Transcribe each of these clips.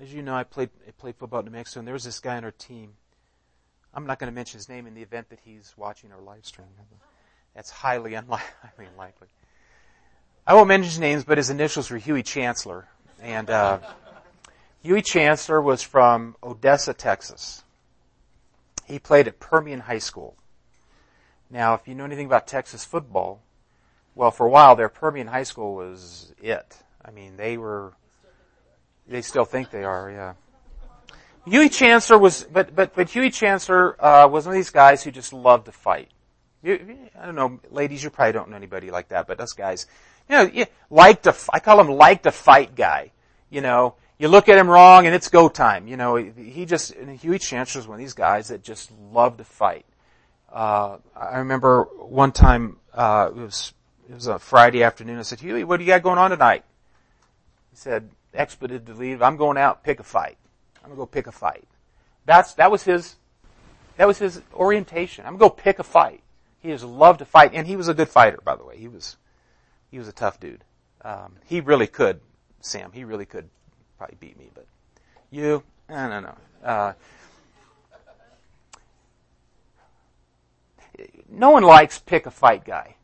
as you know, I played I played football in New Mexico, and there was this guy on our team. I'm not going to mention his name in the event that he's watching our live stream. That's highly unlikely. unlikely. I won't mention his names, but his initials were Huey Chancellor, and uh, Huey Chancellor was from Odessa, Texas. He played at Permian High School. Now, if you know anything about Texas football, well, for a while there, Permian High School was it. I mean, they were, they still think they are, yeah. Huey Chancellor was, but, but, but Huey Chancellor, uh, was one of these guys who just loved to fight. You, I don't know, ladies, you probably don't know anybody like that, but us guys, you know, like to, I call him like to fight guy. You know, you look at him wrong and it's go time. You know, he just, Huey Chancellor was one of these guys that just loved to fight. Uh, I remember one time, uh, it was, it was a Friday afternoon. I said, Huey, what do you got going on tonight? He said, expedited to leave. I'm going out, pick a fight. I'm gonna go pick a fight. That's, that was his, that was his orientation. I'm gonna go pick a fight. He just loved to fight, and he was a good fighter, by the way. He was, he was a tough dude. Um, he really could, Sam. He really could probably beat me, but you, I don't know. Uh, no one likes pick a fight guy.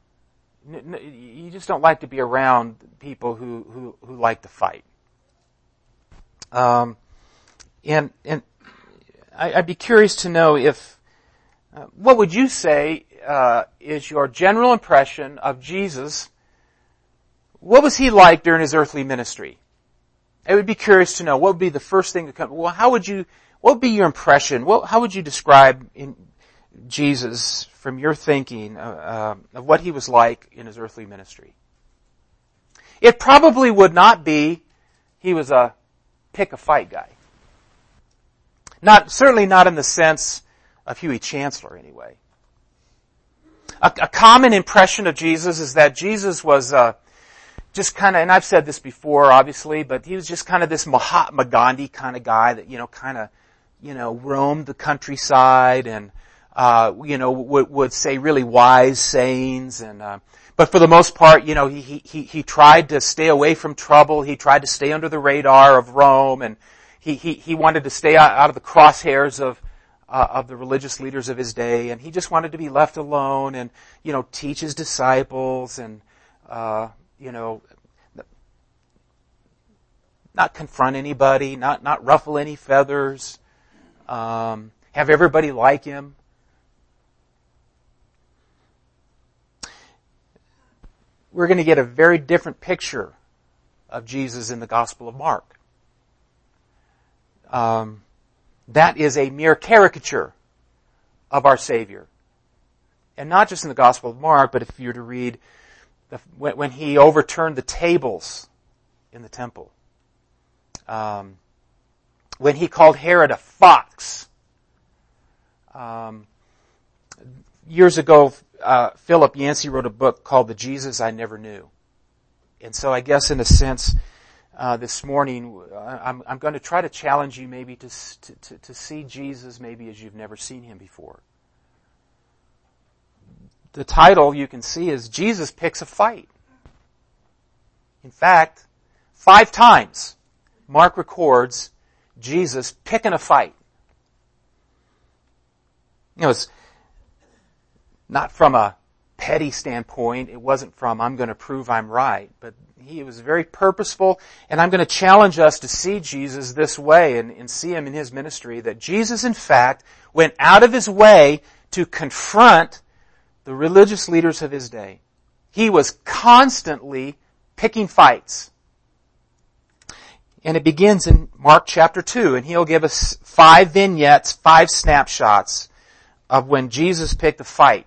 You just don't like to be around people who who, who like to fight. Um, and and I, would be curious to know if uh, what would you say uh, is your general impression of Jesus? What was he like during his earthly ministry? I would be curious to know what would be the first thing to come. Well, how would you? What would be your impression? What, how would you describe Jesus from your thinking uh, uh, of what he was like in his earthly ministry? It probably would not be he was a pick a fight guy. Not certainly not in the sense of Huey Chancellor anyway. A, a common impression of Jesus is that Jesus was uh, just kind of, and I've said this before, obviously, but he was just kind of this Mahatma Gandhi kind of guy that you know, kind of, you know, roamed the countryside and uh, you know, would, would say really wise sayings and, uh, but for the most part, you know, he, he, he tried to stay away from trouble. He tried to stay under the radar of Rome and he, he, he wanted to stay out, of the crosshairs of, uh, of the religious leaders of his day and he just wanted to be left alone and, you know, teach his disciples and, uh, you know, not confront anybody, not, not ruffle any feathers, um, have everybody like him. We're going to get a very different picture of Jesus in the Gospel of Mark. Um, that is a mere caricature of our Savior. And not just in the Gospel of Mark, but if you were to read the, when, when, he overturned the tables in the temple, um, when he called Herod a fox, um, years ago, uh, Philip Yancey wrote a book called The Jesus I Never Knew. And so I guess in a sense, uh, this morning, I'm, I'm, going to try to challenge you maybe to, to, to see Jesus maybe as you've never seen him before. The title you can see is Jesus Picks a Fight. In fact, five times Mark records Jesus picking a fight. You know, not from a petty standpoint. It wasn't from, I'm going to prove I'm right. But he was very purposeful, and I'm going to challenge us to see Jesus this way and, and see him in his ministry, that Jesus, in fact, went out of his way to confront the religious leaders of his day. He was constantly picking fights. And it begins in Mark chapter 2, and he'll give us five vignettes, five snapshots of when Jesus picked a fight.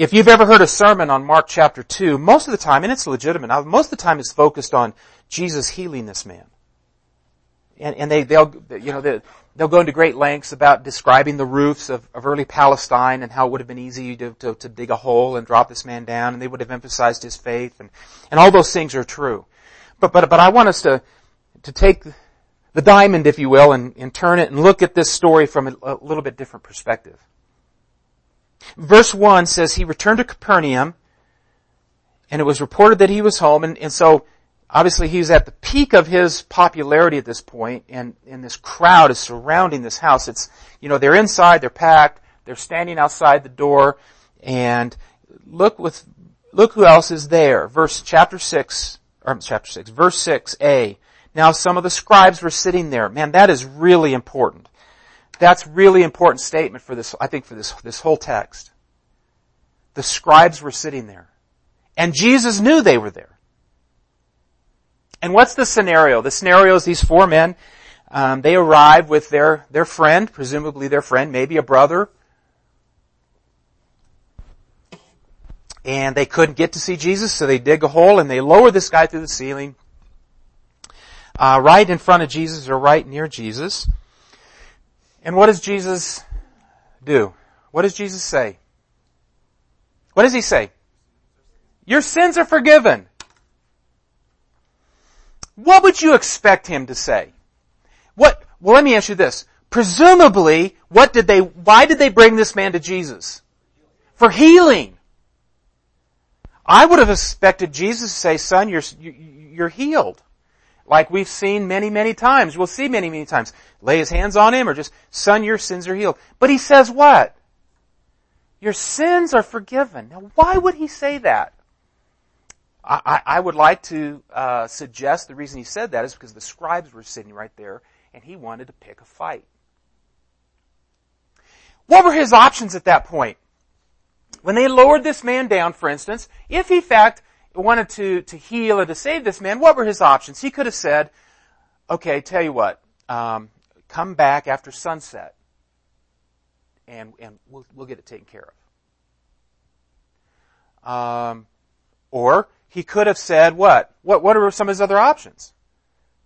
If you've ever heard a sermon on Mark chapter 2, most of the time, and it's legitimate, uh, most of the time it's focused on Jesus healing this man. And, and they, they'll, you know, they, they'll go into great lengths about describing the roofs of, of early Palestine and how it would have been easy to, to, to dig a hole and drop this man down, and they would have emphasized his faith, and, and all those things are true. But, but, but I want us to, to take the diamond, if you will, and, and turn it and look at this story from a, a little bit different perspective. Verse 1 says he returned to Capernaum, and it was reported that he was home, and, and so obviously he's at the peak of his popularity at this point, and, and this crowd is surrounding this house. It's, you know, they're inside, they're packed, they're standing outside the door, and look with, look who else is there. Verse chapter 6, or chapter 6, verse 6a. Now some of the scribes were sitting there. Man, that is really important. That's really important statement for this, I think for this, this whole text. The scribes were sitting there. And Jesus knew they were there. And what's the scenario? The scenario is these four men, um, they arrive with their, their friend, presumably their friend, maybe a brother, and they couldn't get to see Jesus, so they dig a hole and they lower this guy through the ceiling, uh, right in front of Jesus or right near Jesus. And what does Jesus do? What does Jesus say? What does he say? Your sins are forgiven. What would you expect him to say? What, well let me ask you this. Presumably, what did they, why did they bring this man to Jesus? For healing. I would have expected Jesus to say, son, you're, you're healed. Like we've seen many, many times. We'll see many, many times. Lay his hands on him or just, son, your sins are healed. But he says what? Your sins are forgiven. Now why would he say that? I, I would like to uh, suggest the reason he said that is because the scribes were sitting right there and he wanted to pick a fight. What were his options at that point? When they lowered this man down, for instance, if he in fact wanted to, to heal or to save this man, what were his options? He could have said, okay, tell you what, um, come back after sunset and, and we'll, we'll get it taken care of. Um, or he could have said what? What, what are some of his other options?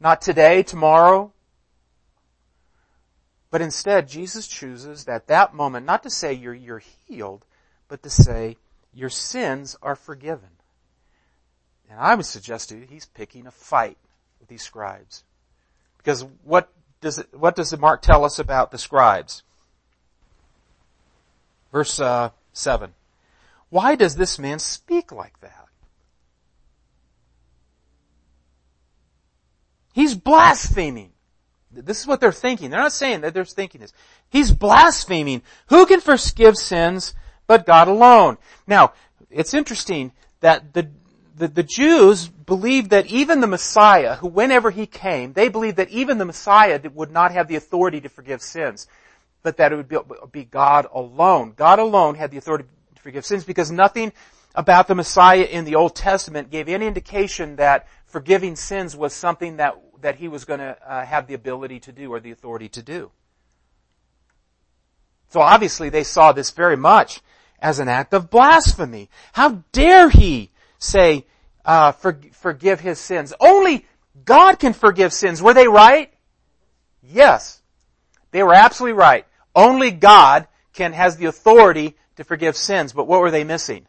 Not today, tomorrow. But instead, Jesus chooses at that moment not to say you're, you're healed, but to say your sins are forgiven. And I would suggest to you he's picking a fight with these scribes. Because what does it, what does Mark tell us about the scribes? Verse uh, 7. Why does this man speak like that? He's blaspheming. This is what they're thinking. They're not saying that they're thinking this. He's blaspheming. Who can forgive sins but God alone? Now, it's interesting that the, the, the Jews believed that even the Messiah, who whenever he came, they believed that even the Messiah would not have the authority to forgive sins, but that it would be, God alone. God alone had the authority to forgive sins because nothing about the Messiah in the Old Testament gave any indication that forgiving sins was something that, that he was going to uh, have the ability to do or the authority to do. So obviously they saw this very much as an act of blasphemy. How dare he say, uh, for, forgive his sins? Only God can forgive sins. Were they right? Yes. They were absolutely right. Only God can, has the authority to forgive sins. But what were they missing?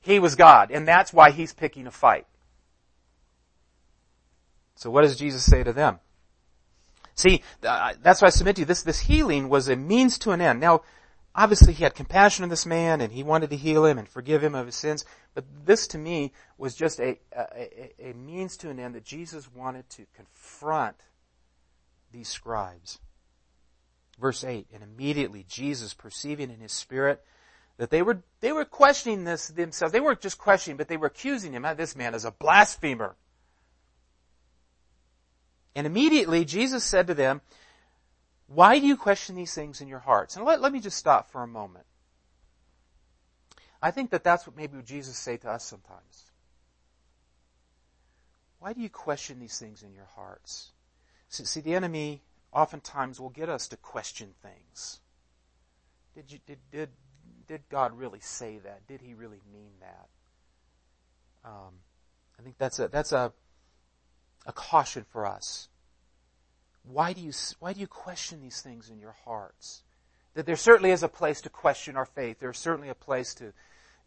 He was God. And that's why he's picking a fight. So what does Jesus say to them? See, uh, that's why I submit to you, this, this healing was a means to an end. Now, obviously he had compassion on this man and he wanted to heal him and forgive him of his sins. But this to me was just a, a, a means to an end that Jesus wanted to confront these scribes. Verse 8, and immediately Jesus perceiving in his spirit that they were, they were questioning this themselves. They weren't just questioning, but they were accusing him. Ah, this man is a blasphemer. And immediately Jesus said to them, why do you question these things in your hearts? And let, let me just stop for a moment. I think that that's what maybe Jesus say to us sometimes. Why do you question these things in your hearts? See, see the enemy oftentimes will get us to question things. Did you, did, did, did God really say that? Did he really mean that? Um, I think that's a, that's a, a caution for us. Why do you, why do you question these things in your hearts? That there certainly is a place to question our faith. There's certainly a place to,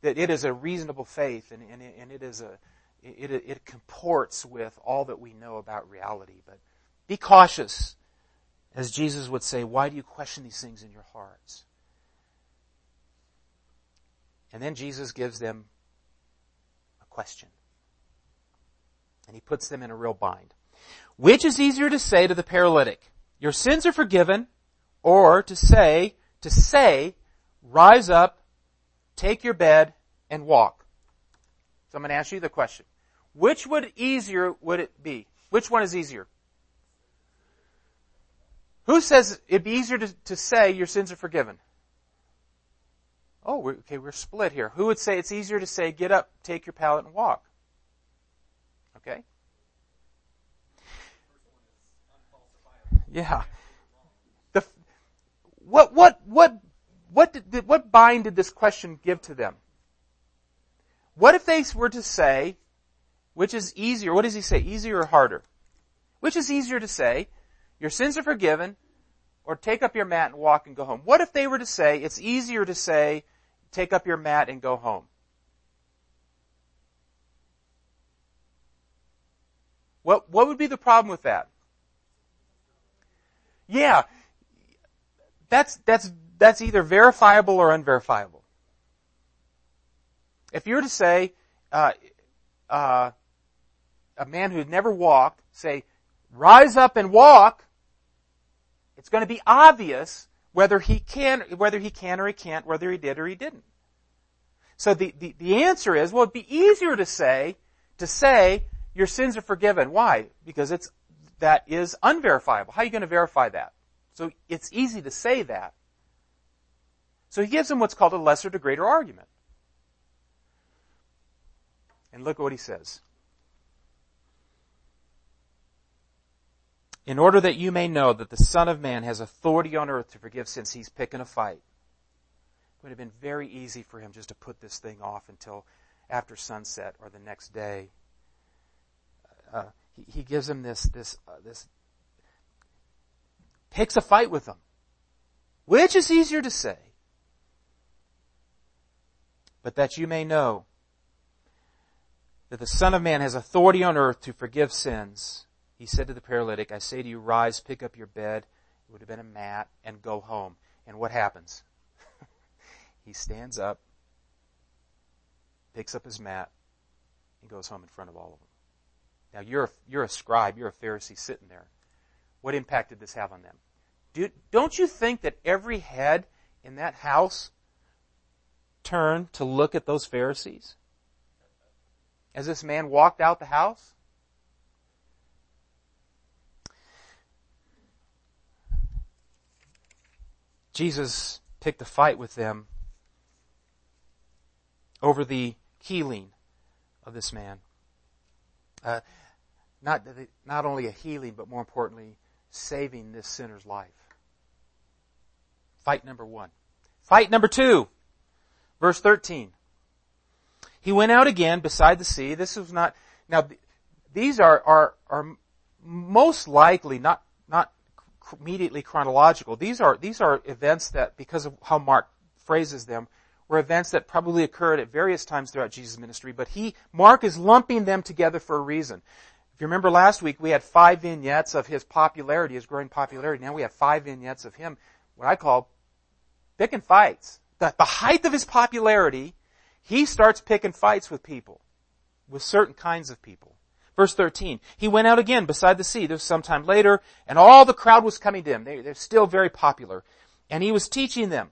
that it is a reasonable faith and, and, and it is a, it, it, it comports with all that we know about reality. But be cautious. As Jesus would say, why do you question these things in your hearts? And then Jesus gives them a question. And he puts them in a real bind. Which is easier to say to the paralytic, your sins are forgiven, or to say, to say, rise up, take your bed, and walk? So I'm going to ask you the question. Which would easier would it be? Which one is easier? Who says it'd be easier to, to say your sins are forgiven? Oh, we're, okay, we're split here. Who would say it's easier to say, get up, take your pallet, and walk? Okay? Yeah. The, what, what, what, what did, what bind did this question give to them? What if they were to say, which is easier, what does he say, easier or harder? Which is easier to say, your sins are forgiven, or take up your mat and walk and go home? What if they were to say, it's easier to say, take up your mat and go home? What, what would be the problem with that? Yeah, that's, that's, that's either verifiable or unverifiable. If you were to say, uh, uh, a man who had never walked, say, rise up and walk, it's going to be obvious whether he can, whether he can or he can't, whether he did or he didn't. So the, the, the answer is, well, it'd be easier to say, to say, your sins are forgiven. Why? Because it's that is unverifiable. How are you going to verify that? So it's easy to say that. So he gives them what's called a lesser to greater argument. And look at what he says. In order that you may know that the Son of Man has authority on earth to forgive sins, he's picking a fight. It would have been very easy for him just to put this thing off until after sunset or the next day. Uh, he, he gives him this, this, uh, this, picks a fight with them. Which is easier to say? But that you may know that the Son of Man has authority on earth to forgive sins. He said to the paralytic, I say to you, rise, pick up your bed. It would have been a mat and go home. And what happens? he stands up, picks up his mat, and goes home in front of all of them. Now you're a, you're a scribe, you're a Pharisee sitting there. What impact did this have on them? Do, don't you think that every head in that house turned to look at those Pharisees? As this man walked out the house? Jesus picked a fight with them over the healing of this man. Uh, not, not only a healing, but more importantly, saving this sinner's life. Fight number one. Fight number two. Verse 13. He went out again beside the sea. This was not, now these are, are, are most likely not, not immediately chronological. These are, these are events that, because of how Mark phrases them, were events that probably occurred at various times throughout Jesus' ministry, but he, Mark is lumping them together for a reason. If you remember last week, we had five vignettes of his popularity, his growing popularity. Now we have five vignettes of him, what I call picking fights. The, the height of his popularity, he starts picking fights with people, with certain kinds of people. Verse 13, he went out again beside the sea. This was sometime later, and all the crowd was coming to him. They, they're still very popular. And he was teaching them.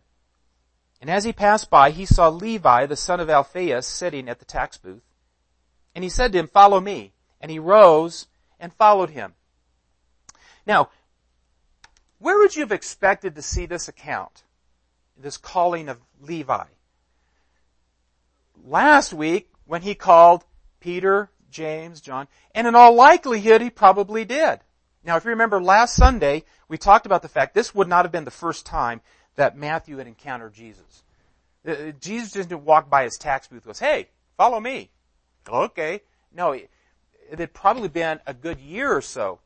And as he passed by, he saw Levi, the son of Alphaeus, sitting at the tax booth. And he said to him, follow me. And he rose and followed him. Now, where would you have expected to see this account? This calling of Levi? Last week, when he called Peter, James, John, and in all likelihood, he probably did. Now, if you remember last Sunday, we talked about the fact this would not have been the first time that Matthew had encountered Jesus. Uh, Jesus didn't walk by his tax booth and goes, hey, follow me. Okay. No, it had probably been a good year or so.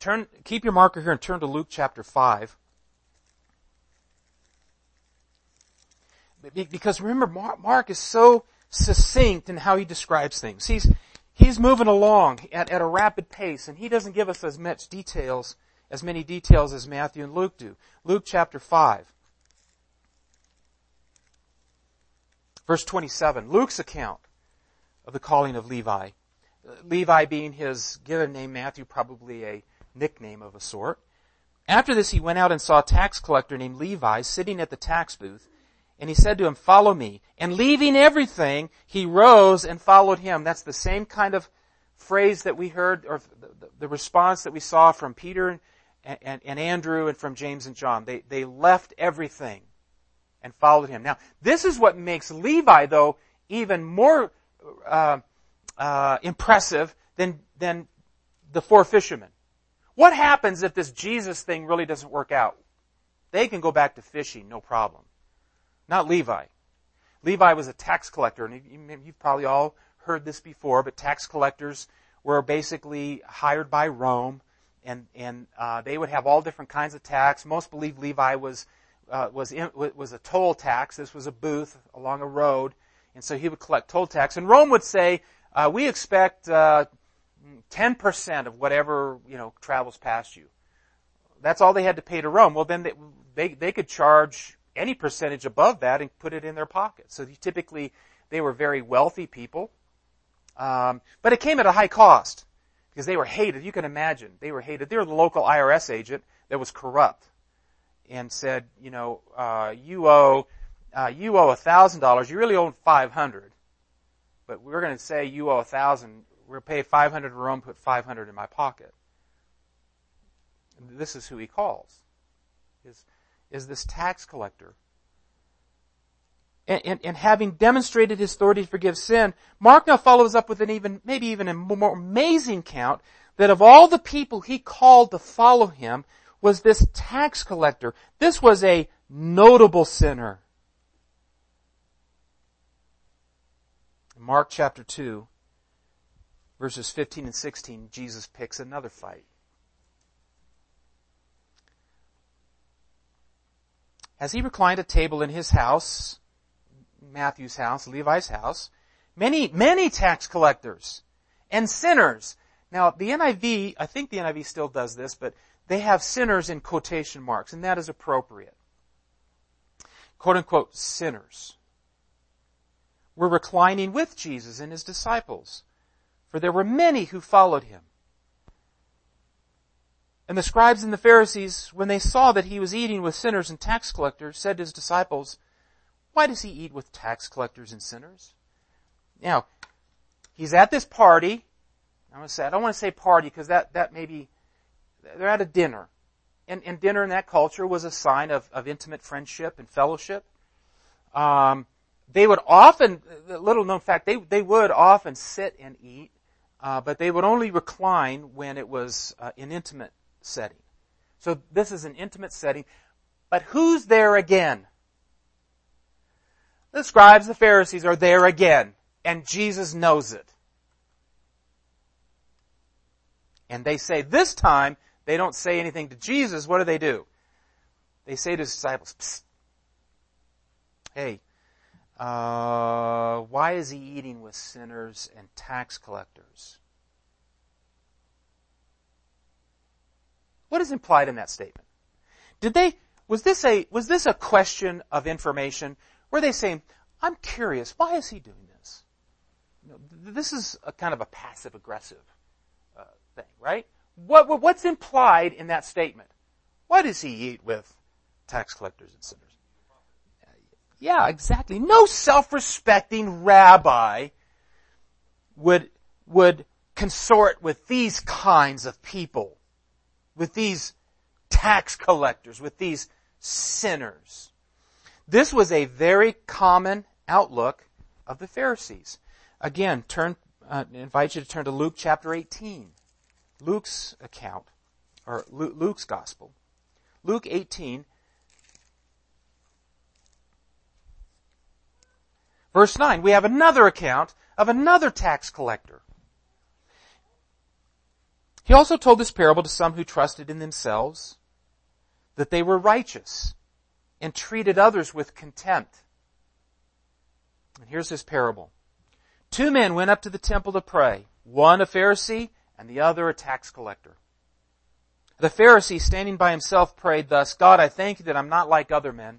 Turn, keep your marker here and turn to Luke chapter 5. Because remember, Mark is so succinct in how he describes things. He's, he's moving along at, at a rapid pace and he doesn't give us as much details as many details as Matthew and Luke do. Luke chapter 5. Verse 27, Luke's account of the calling of Levi. Levi being his given name, Matthew probably a nickname of a sort. After this he went out and saw a tax collector named Levi sitting at the tax booth, and he said to him, follow me. And leaving everything, he rose and followed him. That's the same kind of phrase that we heard, or the response that we saw from Peter and, and, and Andrew and from James and John. They, they left everything and followed him. Now, this is what makes Levi, though, even more uh, uh, impressive than, than the four fishermen. What happens if this Jesus thing really doesn't work out? They can go back to fishing, no problem. Not Levi. Levi was a tax collector, and you've probably all heard this before, but tax collectors were basically hired by Rome and and uh, they would have all different kinds of tax. Most believe Levi was uh, was in, was a toll tax. This was a booth along a road, and so he would collect toll tax. And Rome would say, uh, "We expect uh, ten percent of whatever you know travels past you." That's all they had to pay to Rome. Well, then they they, they could charge any percentage above that and put it in their pocket. So typically, they were very wealthy people, um, but it came at a high cost because they were hated. You can imagine. They were hated. They were the local IRS agent that was corrupt and said, you know, uh, you owe, uh, you owe a thousand dollars. You really owe five hundred, but we're going to say you owe a thousand. To pay five hundred to Rome. Put five hundred in my pocket. This is who he calls. Is is this tax collector and, and, and, having demonstrated his authority to forgive sin, Mark now follows up with an even, maybe even a more amazing count that of all the people he called to follow him was this tax collector. This was a notable sinner. Mark chapter 2, verses 15 and 16, Jesus picks another fight. As he reclined a table in his house, Matthew's house, Levi's house, many, many tax collectors and sinners. Now, the NIV, I think the NIV still does this, but they have sinners in quotation marks, and that is appropriate. Quote unquote, sinners were reclining with Jesus and his disciples, for there were many who followed him. And the scribes and the Pharisees, when they saw that he was eating with sinners and tax collectors, said to his disciples, why does he eat with tax collectors and sinners? Now, he's at this party. Going to say, I don't want to say party because that, that maybe, they're at a dinner. And, and dinner in that culture was a sign of, of intimate friendship and fellowship. Um, they would often, little known fact, they, they would often sit and eat, uh, but they would only recline when it was uh, an intimate setting. So this is an intimate setting. But who's there again? The scribes, the Pharisees are there again, and Jesus knows it. And they say, this time, they don't say anything to Jesus. What do they do? They say to his disciples, hey, uh, why is he eating with sinners and tax collectors? What is implied in that statement? Did they, was this a, was this a question of information? Were they saying, I'm curious, why is he doing this? You know, this is a kind of a passive aggressive uh, thing, right? What, what's implied in that statement? Why does he eat with tax collectors and sinners? Yeah, exactly. No self-respecting rabbi would, would consort with these kinds of people, with these tax collectors, with these sinners. This was a very common outlook of the Pharisees. Again, turn, uh, invite you to turn to Luke chapter 18. Luke's account, or Luke's gospel. Luke 18, verse 9, we have another account of another tax collector. He also told this parable to some who trusted in themselves that they were righteous and treated others with contempt. And here's his parable. Two men went up to the temple to pray, one a Pharisee and the other a tax collector. The Pharisee, standing by himself, prayed thus, God, I thank you that I'm not like other men,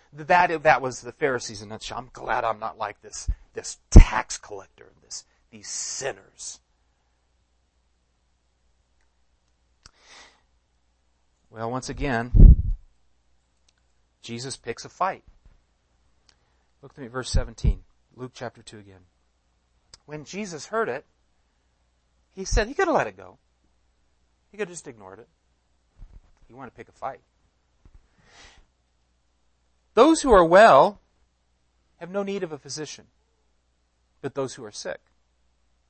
That, that was the Pharisees in a nutshell. I'm glad I'm not like this, this tax collector, and this, these sinners. Well, once again, Jesus picks a fight. Look at me verse 17. Luke chapter 2 again. When Jesus heard it, he said he could have let it go. He could have just ignored it. He wanted to pick a fight. Those who are well have no need of a physician, but those who are sick.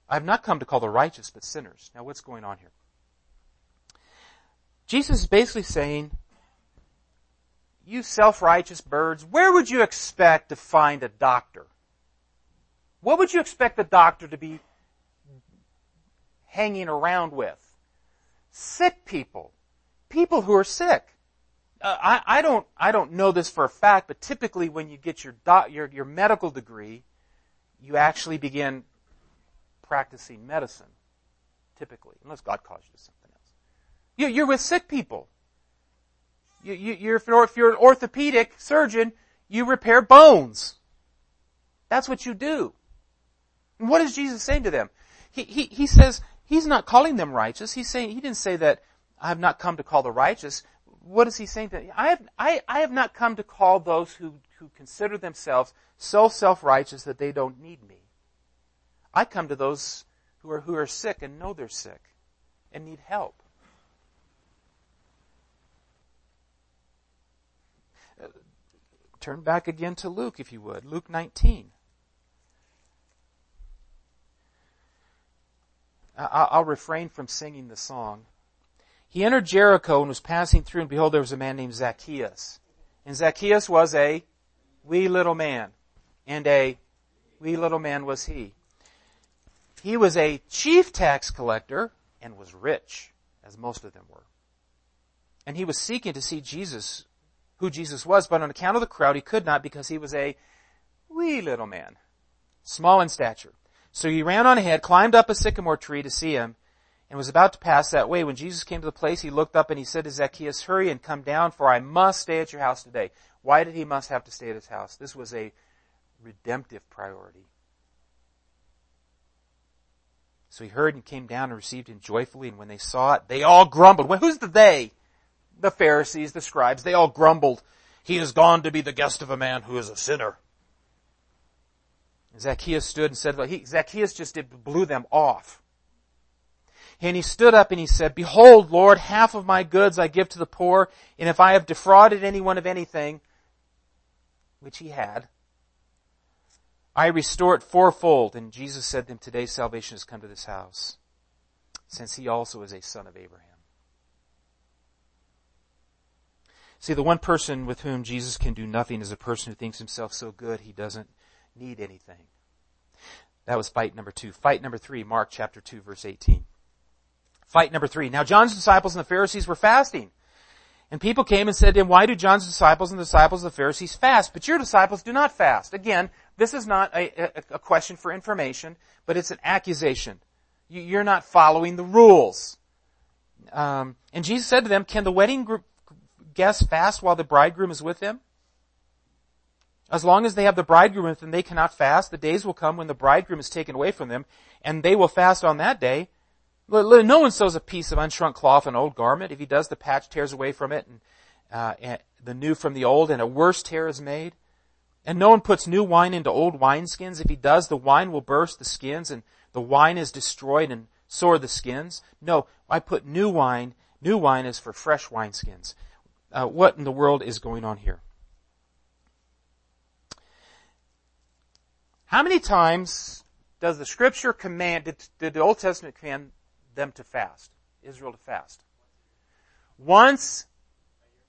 I have not come to call the righteous, but sinners. Now what's going on here? Jesus is basically saying, you self-righteous birds, where would you expect to find a doctor? What would you expect the doctor to be hanging around with? Sick people. People who are sick. Uh, I, I, don't, I don't know this for a fact, but typically when you get your, doc, your, your medical degree, you actually begin practicing medicine. Typically. Unless God calls you to something else. You, you're with sick people. You, you, if, you're, if you're an orthopedic surgeon, you repair bones. That's what you do. And what is Jesus saying to them? He, he, he says, he's not calling them righteous. He's saying, he didn't say that I have not come to call the righteous. What is he saying? I have, I, I have not come to call those who, who consider themselves so self-righteous that they don't need me. I come to those who are, who are sick and know they're sick and need help. Uh, turn back again to Luke, if you would. Luke 19. I'll refrain from singing the song. He entered Jericho and was passing through, and behold, there was a man named Zacchaeus. And Zacchaeus was a wee little man. And a wee little man was he. He was a chief tax collector and was rich, as most of them were. And he was seeking to see Jesus who Jesus was, but on account of the crowd he could not because he was a wee little man, small in stature. So he ran on ahead, climbed up a sycamore tree to see him, and was about to pass that way. When Jesus came to the place, he looked up and he said to Zacchaeus, hurry and come down, for I must stay at your house today. Why did he must have to stay at his house? This was a redemptive priority. So he heard and came down and received him joyfully, and when they saw it, they all grumbled. Well, who's the they? the Pharisees, the scribes, they all grumbled, he has gone to be the guest of a man who is a sinner. Zacchaeus stood and said, he, Zacchaeus just blew them off. And he stood up and he said, Behold, Lord, half of my goods I give to the poor, and if I have defrauded anyone of anything, which he had, I restore it fourfold. And Jesus said to him, Today salvation has come to this house, since he also is a son of Abraham. See, the one person with whom Jesus can do nothing is a person who thinks himself so good he doesn't need anything. That was fight number two. Fight number three, Mark chapter 2 verse 18. Fight number three. Now John's disciples and the Pharisees were fasting. And people came and said to him, why do John's disciples and the disciples of the Pharisees fast, but your disciples do not fast? Again, this is not a, a, a question for information, but it's an accusation. You, are not following the rules. Um, and Jesus said to them, can the wedding group guests fast while the bridegroom is with them? As long as they have the bridegroom with them, they cannot fast. The days will come when the bridegroom is taken away from them, and they will fast on that day. No one sews a piece of unshrunk cloth on an old garment. If he does, the patch tears away from it, and, uh, and the new from the old, and a worse tear is made. And no one puts new wine into old wineskins. If he does, the wine will burst the skins, and the wine is destroyed, and so are the skins. No, I put new wine. New wine is for fresh wineskins. Uh, what in the world is going on here? How many times does the scripture command, did, did the Old Testament command them to fast? Israel to fast? Once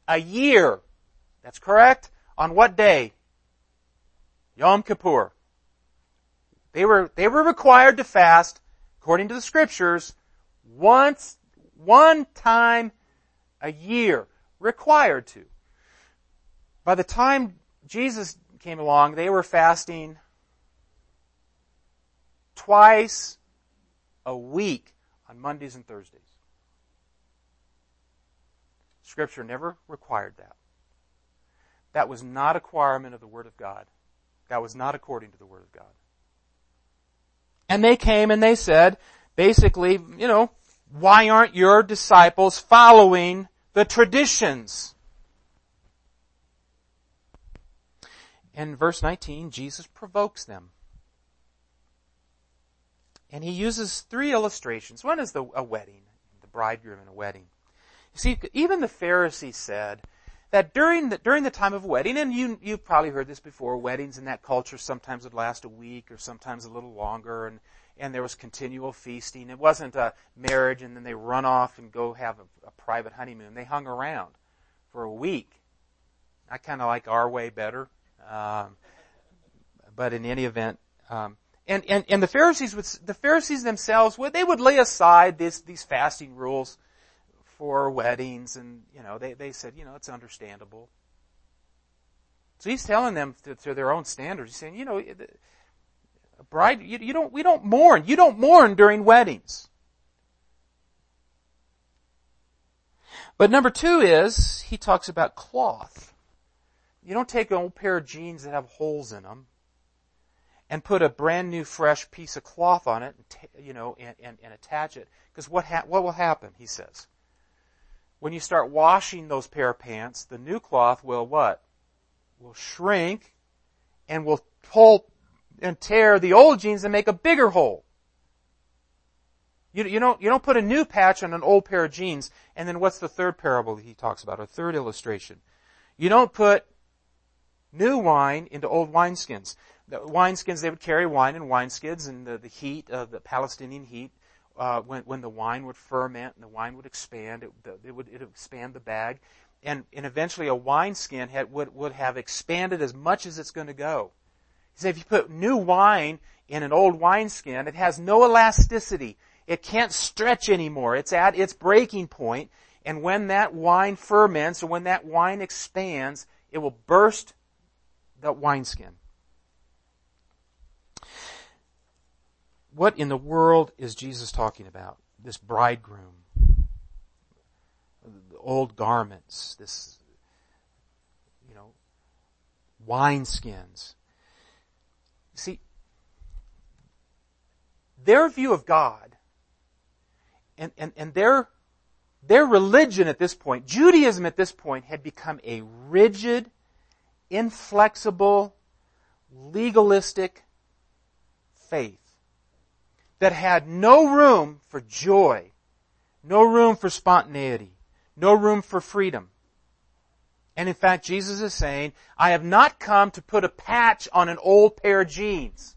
a year. That's correct. On what day? Yom Kippur. They were, they were required to fast, according to the scriptures, once, one time a year. Required to. By the time Jesus came along, they were fasting twice a week on Mondays and Thursdays. Scripture never required that. That was not a requirement of the Word of God. That was not according to the Word of God. And they came and they said, basically, you know, why aren't your disciples following the traditions? In verse 19, Jesus provokes them. And he uses three illustrations. One is the, a wedding, the bridegroom in a wedding. You see, even the Pharisees said that during the, during the time of a wedding, and you, you've probably heard this before, weddings in that culture sometimes would last a week or sometimes a little longer, and, and there was continual feasting. It wasn't a marriage and then they run off and go have a, a private honeymoon. They hung around for a week. I kind of like our way better. Um, but in any event, um, and, and, and the Pharisees would, the Pharisees themselves would, they would lay aside this, these fasting rules for weddings and, you know, they, they said, you know, it's understandable. So he's telling them to, to their own standards. He's saying, you know, a bride, you, you don't, we don't mourn. You don't mourn during weddings. But number two is, he talks about cloth. You don't take an old pair of jeans that have holes in them and put a brand new fresh piece of cloth on it, and you know, and, and, and attach it. Because what ha- what will happen? He says, when you start washing those pair of pants, the new cloth will what? Will shrink, and will pull and tear the old jeans and make a bigger hole. You, you don't you don't put a new patch on an old pair of jeans, and then what's the third parable he talks about? A third illustration. You don't put new wine into old wineskins the wineskins, they would carry wine in wineskins and the, the heat of the Palestinian heat, uh, when, when the wine would ferment and the wine would expand, it, it would, it expand the bag. And, and eventually a wineskin would, would have expanded as much as it's going to go. He said if you put new wine in an old wineskin, it has no elasticity. It can't stretch anymore. It's at its breaking point. And when that wine ferments or when that wine expands, it will burst that wineskin. What in the world is Jesus talking about? This bridegroom, the old garments, this, you know, wineskins. See, their view of God and, and, and their, their religion at this point, Judaism at this point, had become a rigid, inflexible, legalistic faith that had no room for joy, no room for spontaneity, no room for freedom. And in fact, Jesus is saying, I have not come to put a patch on an old pair of jeans.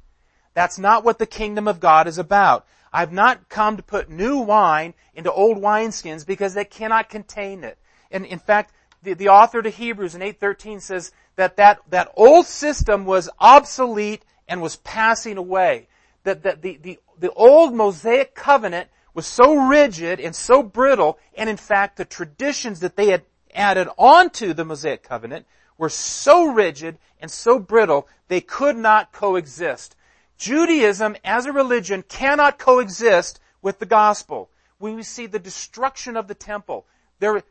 That's not what the kingdom of God is about. I've not come to put new wine into old wineskins because they cannot contain it. And in fact, the, the author to Hebrews in 8.13 says that, that that old system was obsolete and was passing away. That, that the, the, the old Mosaic covenant was so rigid and so brittle, and in fact the traditions that they had added onto the Mosaic covenant were so rigid and so brittle, they could not coexist. Judaism as a religion cannot coexist with the gospel. When we see the destruction of the temple, there,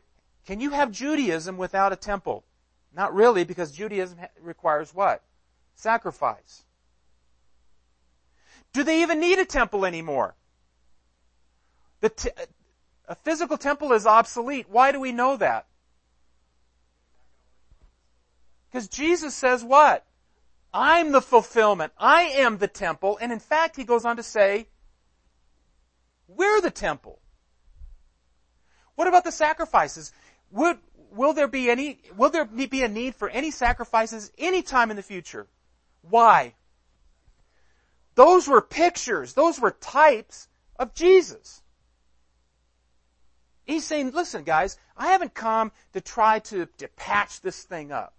can you have Judaism without a temple? Not really, because Judaism requires what? Sacrifice. Do they even need a temple anymore? The a physical temple is obsolete. Why do we know that? Because Jesus says what? I'm the fulfillment. I am the temple. And in fact, he goes on to say, we're the temple. What about the sacrifices? Would, will there be any, will there be a need for any sacrifices any time in the future? Why? Those were pictures. Those were types of Jesus. He's saying, listen guys, I haven't come to try to, to patch this thing up.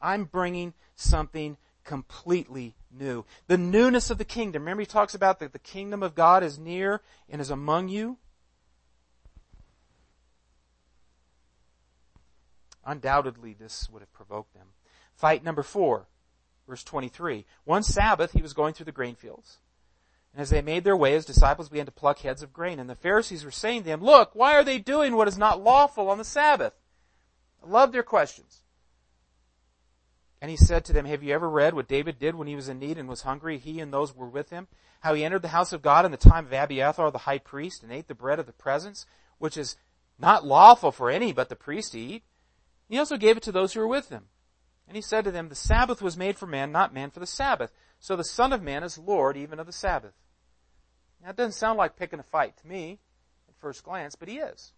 I'm bringing something completely new. The newness of the kingdom. Remember he talks about that the kingdom of God is near and is among you. Undoubtedly this would have provoked them. Fight number four, verse 23. One Sabbath he was going through the grain fields. And as they made their way, his disciples began to pluck heads of grain. And the Pharisees were saying to him, Look, why are they doing what is not lawful on the Sabbath? I love their questions. And he said to them, Have you ever read what David did when he was in need and was hungry, he and those were with him? How he entered the house of God in the time of Abiathar the high priest and ate the bread of the presence, which is not lawful for any but the priest to eat. He also gave it to those who were with him. And he said to them, The Sabbath was made for man, not man for the Sabbath. So the Son of Man is Lord even of the Sabbath. Now it doesn't sound like picking a fight to me at first glance, but he is.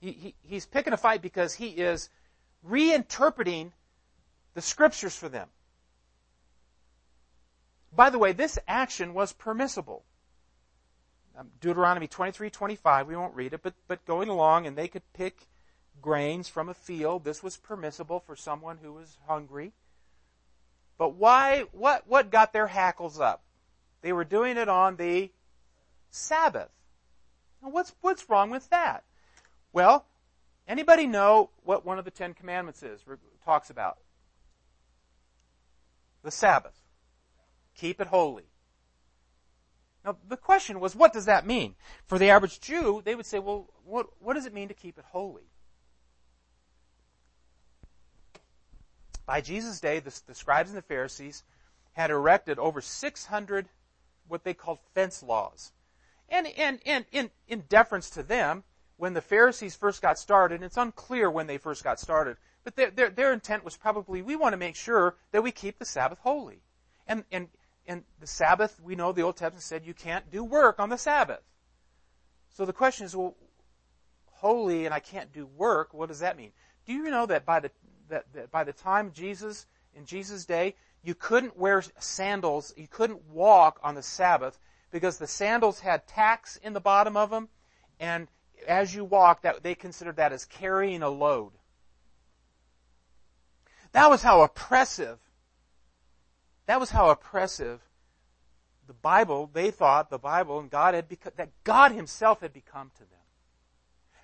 He, he, he's picking a fight because he is reinterpreting the scriptures for them. By the way, this action was permissible. Um, Deuteronomy 23, 25, we won't read it, but, but going along and they could pick grains from a field. This was permissible for someone who was hungry. But why, what, what got their hackles up? They were doing it on the Sabbath. Now what's, what's wrong with that? Well, Anybody know what one of the Ten Commandments is, talks about? The Sabbath. Keep it holy. Now, the question was, what does that mean? For the average Jew, they would say, well, what, what does it mean to keep it holy? By Jesus' day, the, the scribes and the Pharisees had erected over 600 what they called fence laws. And, and, and in, in deference to them, when the Pharisees first got started, it's unclear when they first got started, but their, their, their intent was probably, we want to make sure that we keep the Sabbath holy. And, and, and the Sabbath, we know the Old Testament said you can't do work on the Sabbath. So the question is, well, holy and I can't do work, what does that mean? Do you know that by the, that, that by the time Jesus, in Jesus' day, you couldn't wear sandals, you couldn't walk on the Sabbath because the sandals had tacks in the bottom of them and as you walk, that they considered that as carrying a load. That was how oppressive, that was how oppressive the Bible, they thought the Bible and God had become, that God himself had become to them.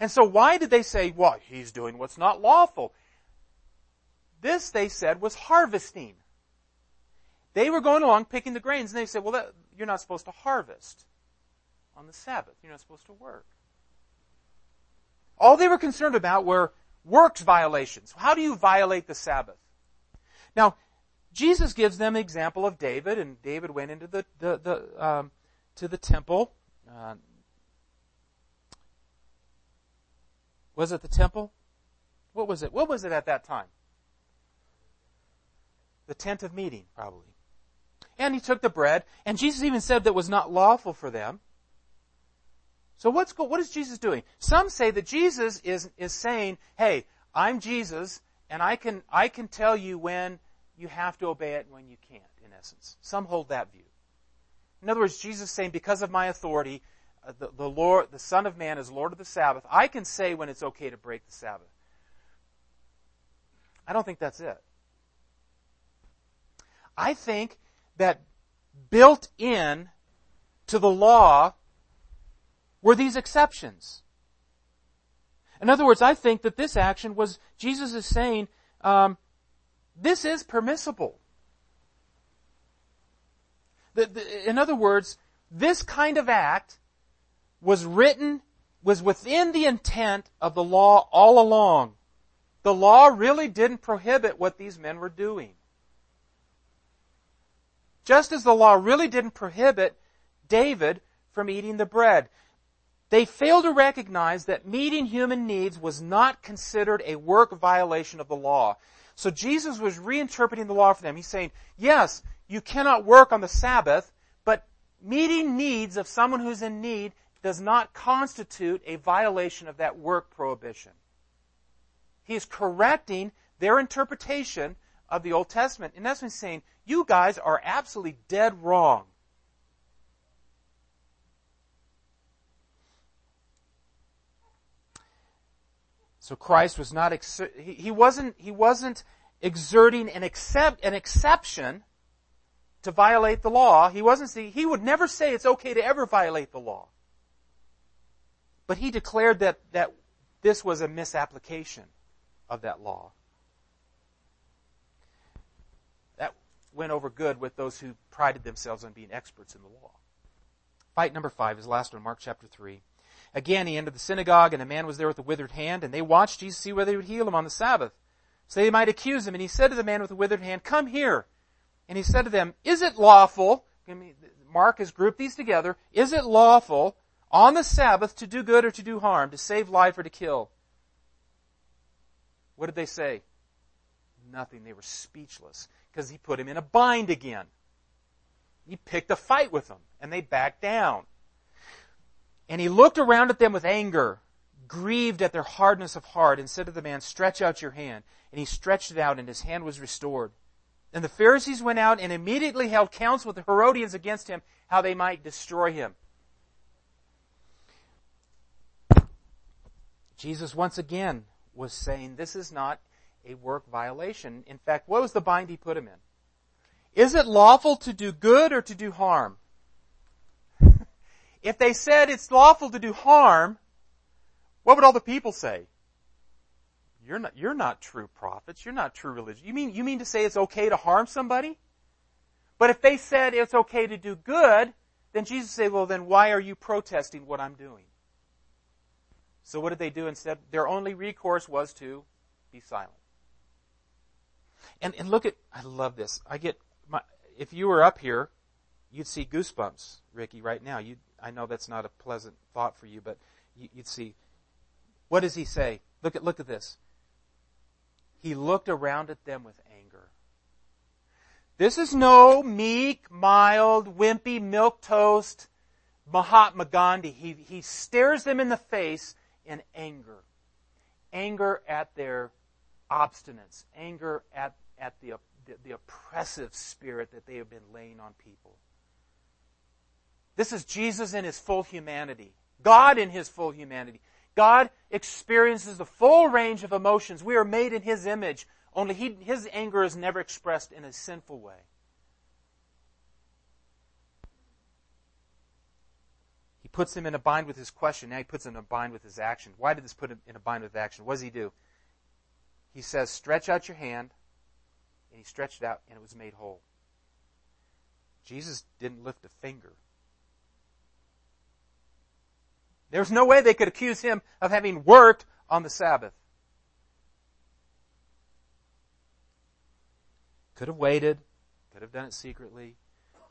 And so why did they say, well, he's doing what's not lawful? This, they said, was harvesting. They were going along picking the grains and they said, well, that, you're not supposed to harvest on the Sabbath. You're not supposed to work. All they were concerned about were works violations. How do you violate the Sabbath? Now, Jesus gives them an example of David, and David went into the, the, the um, to the temple. Uh, was it the temple? What was it? What was it at that time? The tent of meeting, probably. And he took the bread, and Jesus even said that was not lawful for them. So what's what is Jesus doing? Some say that Jesus is is saying, "Hey, I'm Jesus, and I can I can tell you when you have to obey it and when you can't." In essence, some hold that view. In other words, Jesus is saying, "Because of my authority, uh, the, the Lord, the Son of Man is Lord of the Sabbath, I can say when it's okay to break the Sabbath. I don't think that's it. I think that built in to the law were these exceptions. In other words, I think that this action was, Jesus is saying, um, this is permissible. The, the, in other words, this kind of act was written, was within the intent of the law all along. The law really didn't prohibit what these men were doing. Just as the law really didn't prohibit David from eating the bread. They failed to recognize that meeting human needs was not considered a work violation of the law. So Jesus was reinterpreting the law for them. He's saying, yes, you cannot work on the Sabbath, but meeting needs of someone who's in need does not constitute a violation of that work prohibition. He is correcting their interpretation of the Old Testament. In essence, saying, you guys are absolutely dead wrong. So Christ was not, he wasn't, he wasn't exerting an, accept, an exception to violate the law. He wasn't, he would never say it's okay to ever violate the law. But he declared that, that this was a misapplication of that law. Went over good with those who prided themselves on being experts in the law. Fight number five is last one, Mark chapter three. Again, he entered the synagogue, and a man was there with a withered hand, and they watched Jesus see whether he would heal him on the Sabbath, so they might accuse him. And he said to the man with the withered hand, Come here. And he said to them, Is it lawful, Mark has grouped these together, is it lawful on the Sabbath to do good or to do harm, to save life or to kill? What did they say? Nothing. They were speechless because he put him in a bind again. He picked a fight with them and they backed down. And he looked around at them with anger, grieved at their hardness of heart, and said to the man, Stretch out your hand. And he stretched it out, and his hand was restored. And the Pharisees went out and immediately held counsel with the Herodians against him, how they might destroy him. Jesus once again was saying this is not a work violation. In fact, what was the bind he put him in? Is it lawful to do good or to do harm? If they said it's lawful to do harm, what would all the people say? You're not, you're not true prophets. You're not true religion. You mean, you mean to say it's okay to harm somebody? But if they said it's okay to do good, then Jesus say, well then why are you protesting what I'm doing? So what did they do instead? Their only recourse was to be silent. And, and look at, I love this. I get, my, if you were up here, you'd see goosebumps, Ricky, right now. You, I know that's not a pleasant thought for you, but you, would see. What does he say? Look at, look at this. He looked around at them with anger. This is no meek, mild, wimpy, milk toast Mahatma Gandhi. He, he stares them in the face in anger. Anger at their obstinance. Anger at, at the, the, the oppressive spirit that they have been laying on people. This is Jesus in his full humanity. God in his full humanity. God experiences the full range of emotions. We are made in his image, only he, his anger is never expressed in a sinful way. He puts him in a bind with his question. Now he puts him in a bind with his action. Why did this put him in a bind with action? What does he do? He says, Stretch out your hand. And he stretched it out, and it was made whole. Jesus didn't lift a finger. There's no way they could accuse him of having worked on the Sabbath. Could have waited, could have done it secretly,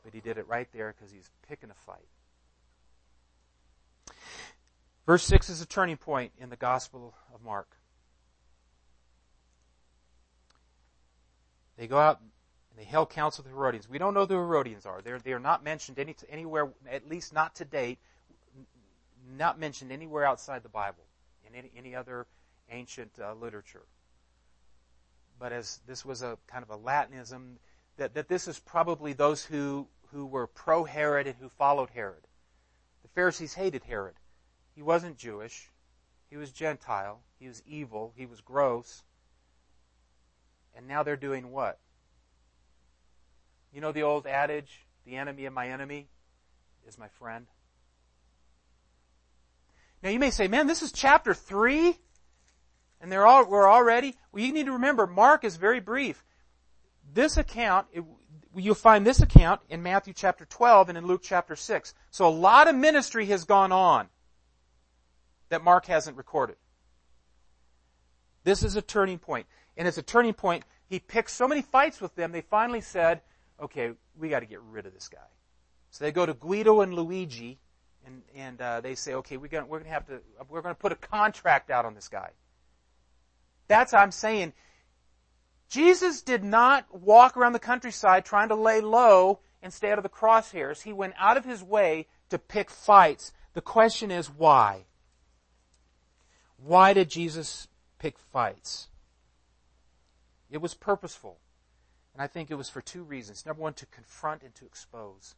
but he did it right there because he's picking a fight. Verse 6 is a turning point in the Gospel of Mark. They go out and they held counsel with the Herodians. We don't know who the Herodians are. They're, they are not mentioned any, anywhere, at least not to date, not mentioned anywhere outside the Bible in any, any other ancient uh, literature. But as this was a kind of a Latinism, that, that this is probably those who, who were pro Herod and who followed Herod. The The Pharisees hated Herod. He wasn't Jewish. He was Gentile. He was evil. He was gross. And now they're doing what? You know the old adage, the enemy of my enemy is my friend? Now you may say, man, this is chapter 3? And they're all, we're already, well you need to remember, Mark is very brief. This account, it, you'll find this account in Matthew chapter 12 and in Luke chapter 6. So a lot of ministry has gone on that Mark hasn't recorded. This is a turning point. And it's a turning point. He picked so many fights with them, they finally said, okay, we got to get rid of this guy. So they go to Guido and Luigi, and, and uh, they say, okay, we're going we're gonna have to, we're going to put a contract out on this guy. That's what I'm saying. Jesus did not walk around the countryside trying to lay low and stay out of the crosshairs. He went out of his way to pick fights. The question is why? Why did Jesus pick fights? It was purposeful. And I think it was for two reasons. Number one, to confront and to expose.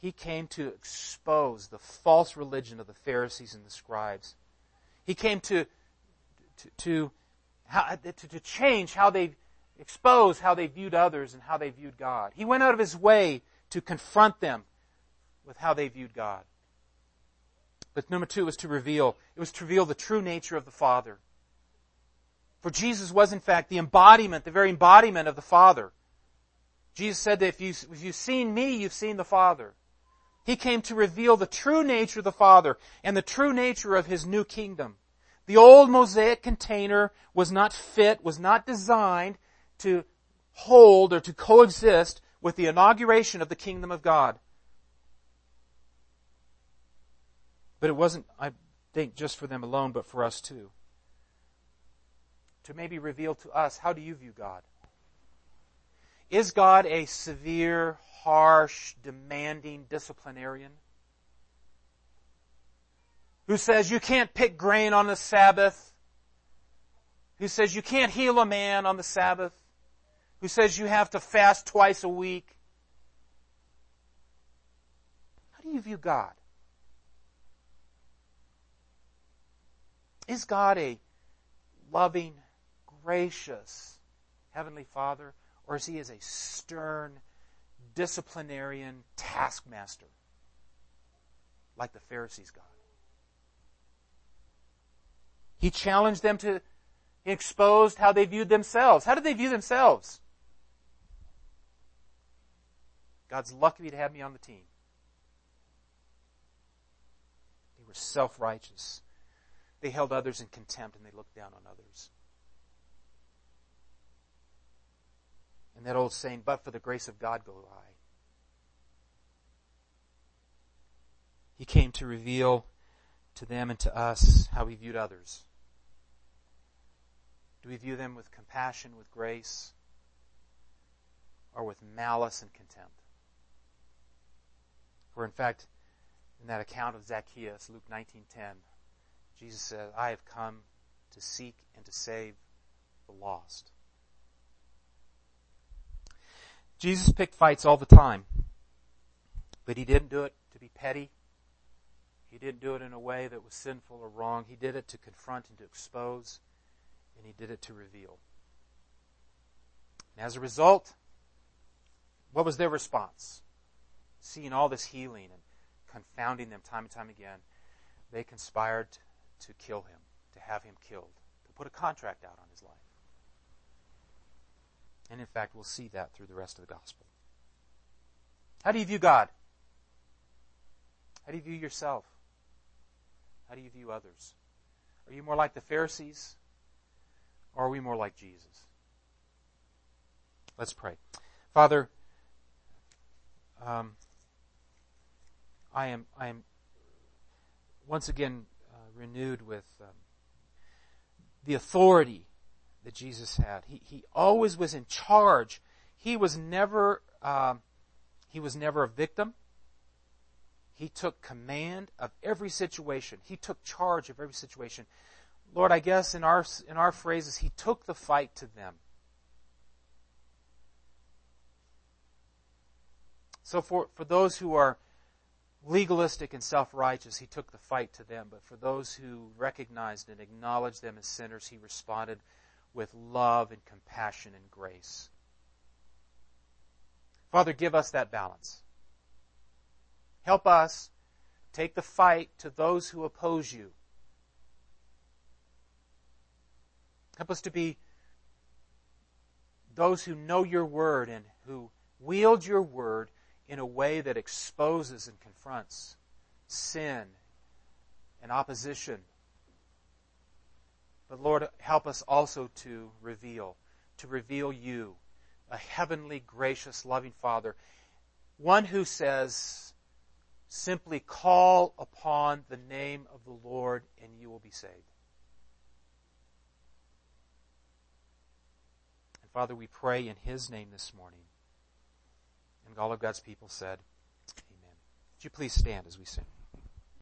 He came to expose the false religion of the Pharisees and the scribes. He came to, to, to, to, to change how they expose how they viewed others and how they viewed God. He went out of his way to confront them with how they viewed God. But number two was to reveal, it was to reveal the true nature of the Father. For Jesus was in fact the embodiment, the very embodiment of the Father. Jesus said that if, you, if you've seen me, you've seen the Father. He came to reveal the true nature of the Father and the true nature of His new kingdom. The old Mosaic container was not fit, was not designed to hold or to coexist with the inauguration of the kingdom of God. But it wasn't, I think, just for them alone, but for us too. To maybe reveal to us, how do you view God? Is God a severe, harsh, demanding disciplinarian? Who says you can't pick grain on the Sabbath? Who says you can't heal a man on the Sabbath? Who says you have to fast twice a week? How do you view God? Is God a loving, gracious Heavenly Father? Or is he as a stern, disciplinarian taskmaster like the Pharisees God? He challenged them to, he exposed how they viewed themselves. How did they view themselves? God's lucky to have me on the team. They were self-righteous. They held others in contempt and they looked down on others. That old saying, but for the grace of God go I. He came to reveal to them and to us how we viewed others. Do we view them with compassion, with grace, or with malice and contempt? For in fact, in that account of Zacchaeus, Luke 19:10, Jesus said, "I have come to seek and to save the lost." Jesus picked fights all the time. But he didn't do it to be petty. He didn't do it in a way that was sinful or wrong. He did it to confront and to expose, and he did it to reveal. And as a result, what was their response? Seeing all this healing and confounding them time and time again, they conspired to kill him, to have him killed, to put a contract out on his life. And in fact, we'll see that through the rest of the gospel. How do you view God? How do you view yourself? How do you view others? Are you more like the Pharisees? Or are we more like Jesus? Let's pray. Father, um, I am I am once again uh, renewed with um, the authority that Jesus had. He, he always was in charge. He was never, um, he was never a victim. He took command of every situation. He took charge of every situation. Lord, I guess in our, in our phrases, he took the fight to them. So for, for those who are, legalistic and self-righteous, he took the fight to them. But for those who recognized and acknowledged them as sinners, he responded with love and compassion and grace. Father, give us that balance. Help us take the fight to those who oppose you. Help us to be those who know your word and who wield your word in a way that exposes and confronts sin and opposition. But Lord, help us also to reveal, to reveal you, a heavenly, gracious, loving Father, one who says, simply call upon the name of the Lord and you will be saved. And Father, we pray in His name this morning. And all of God's people said, Amen. Would you please stand as we sing?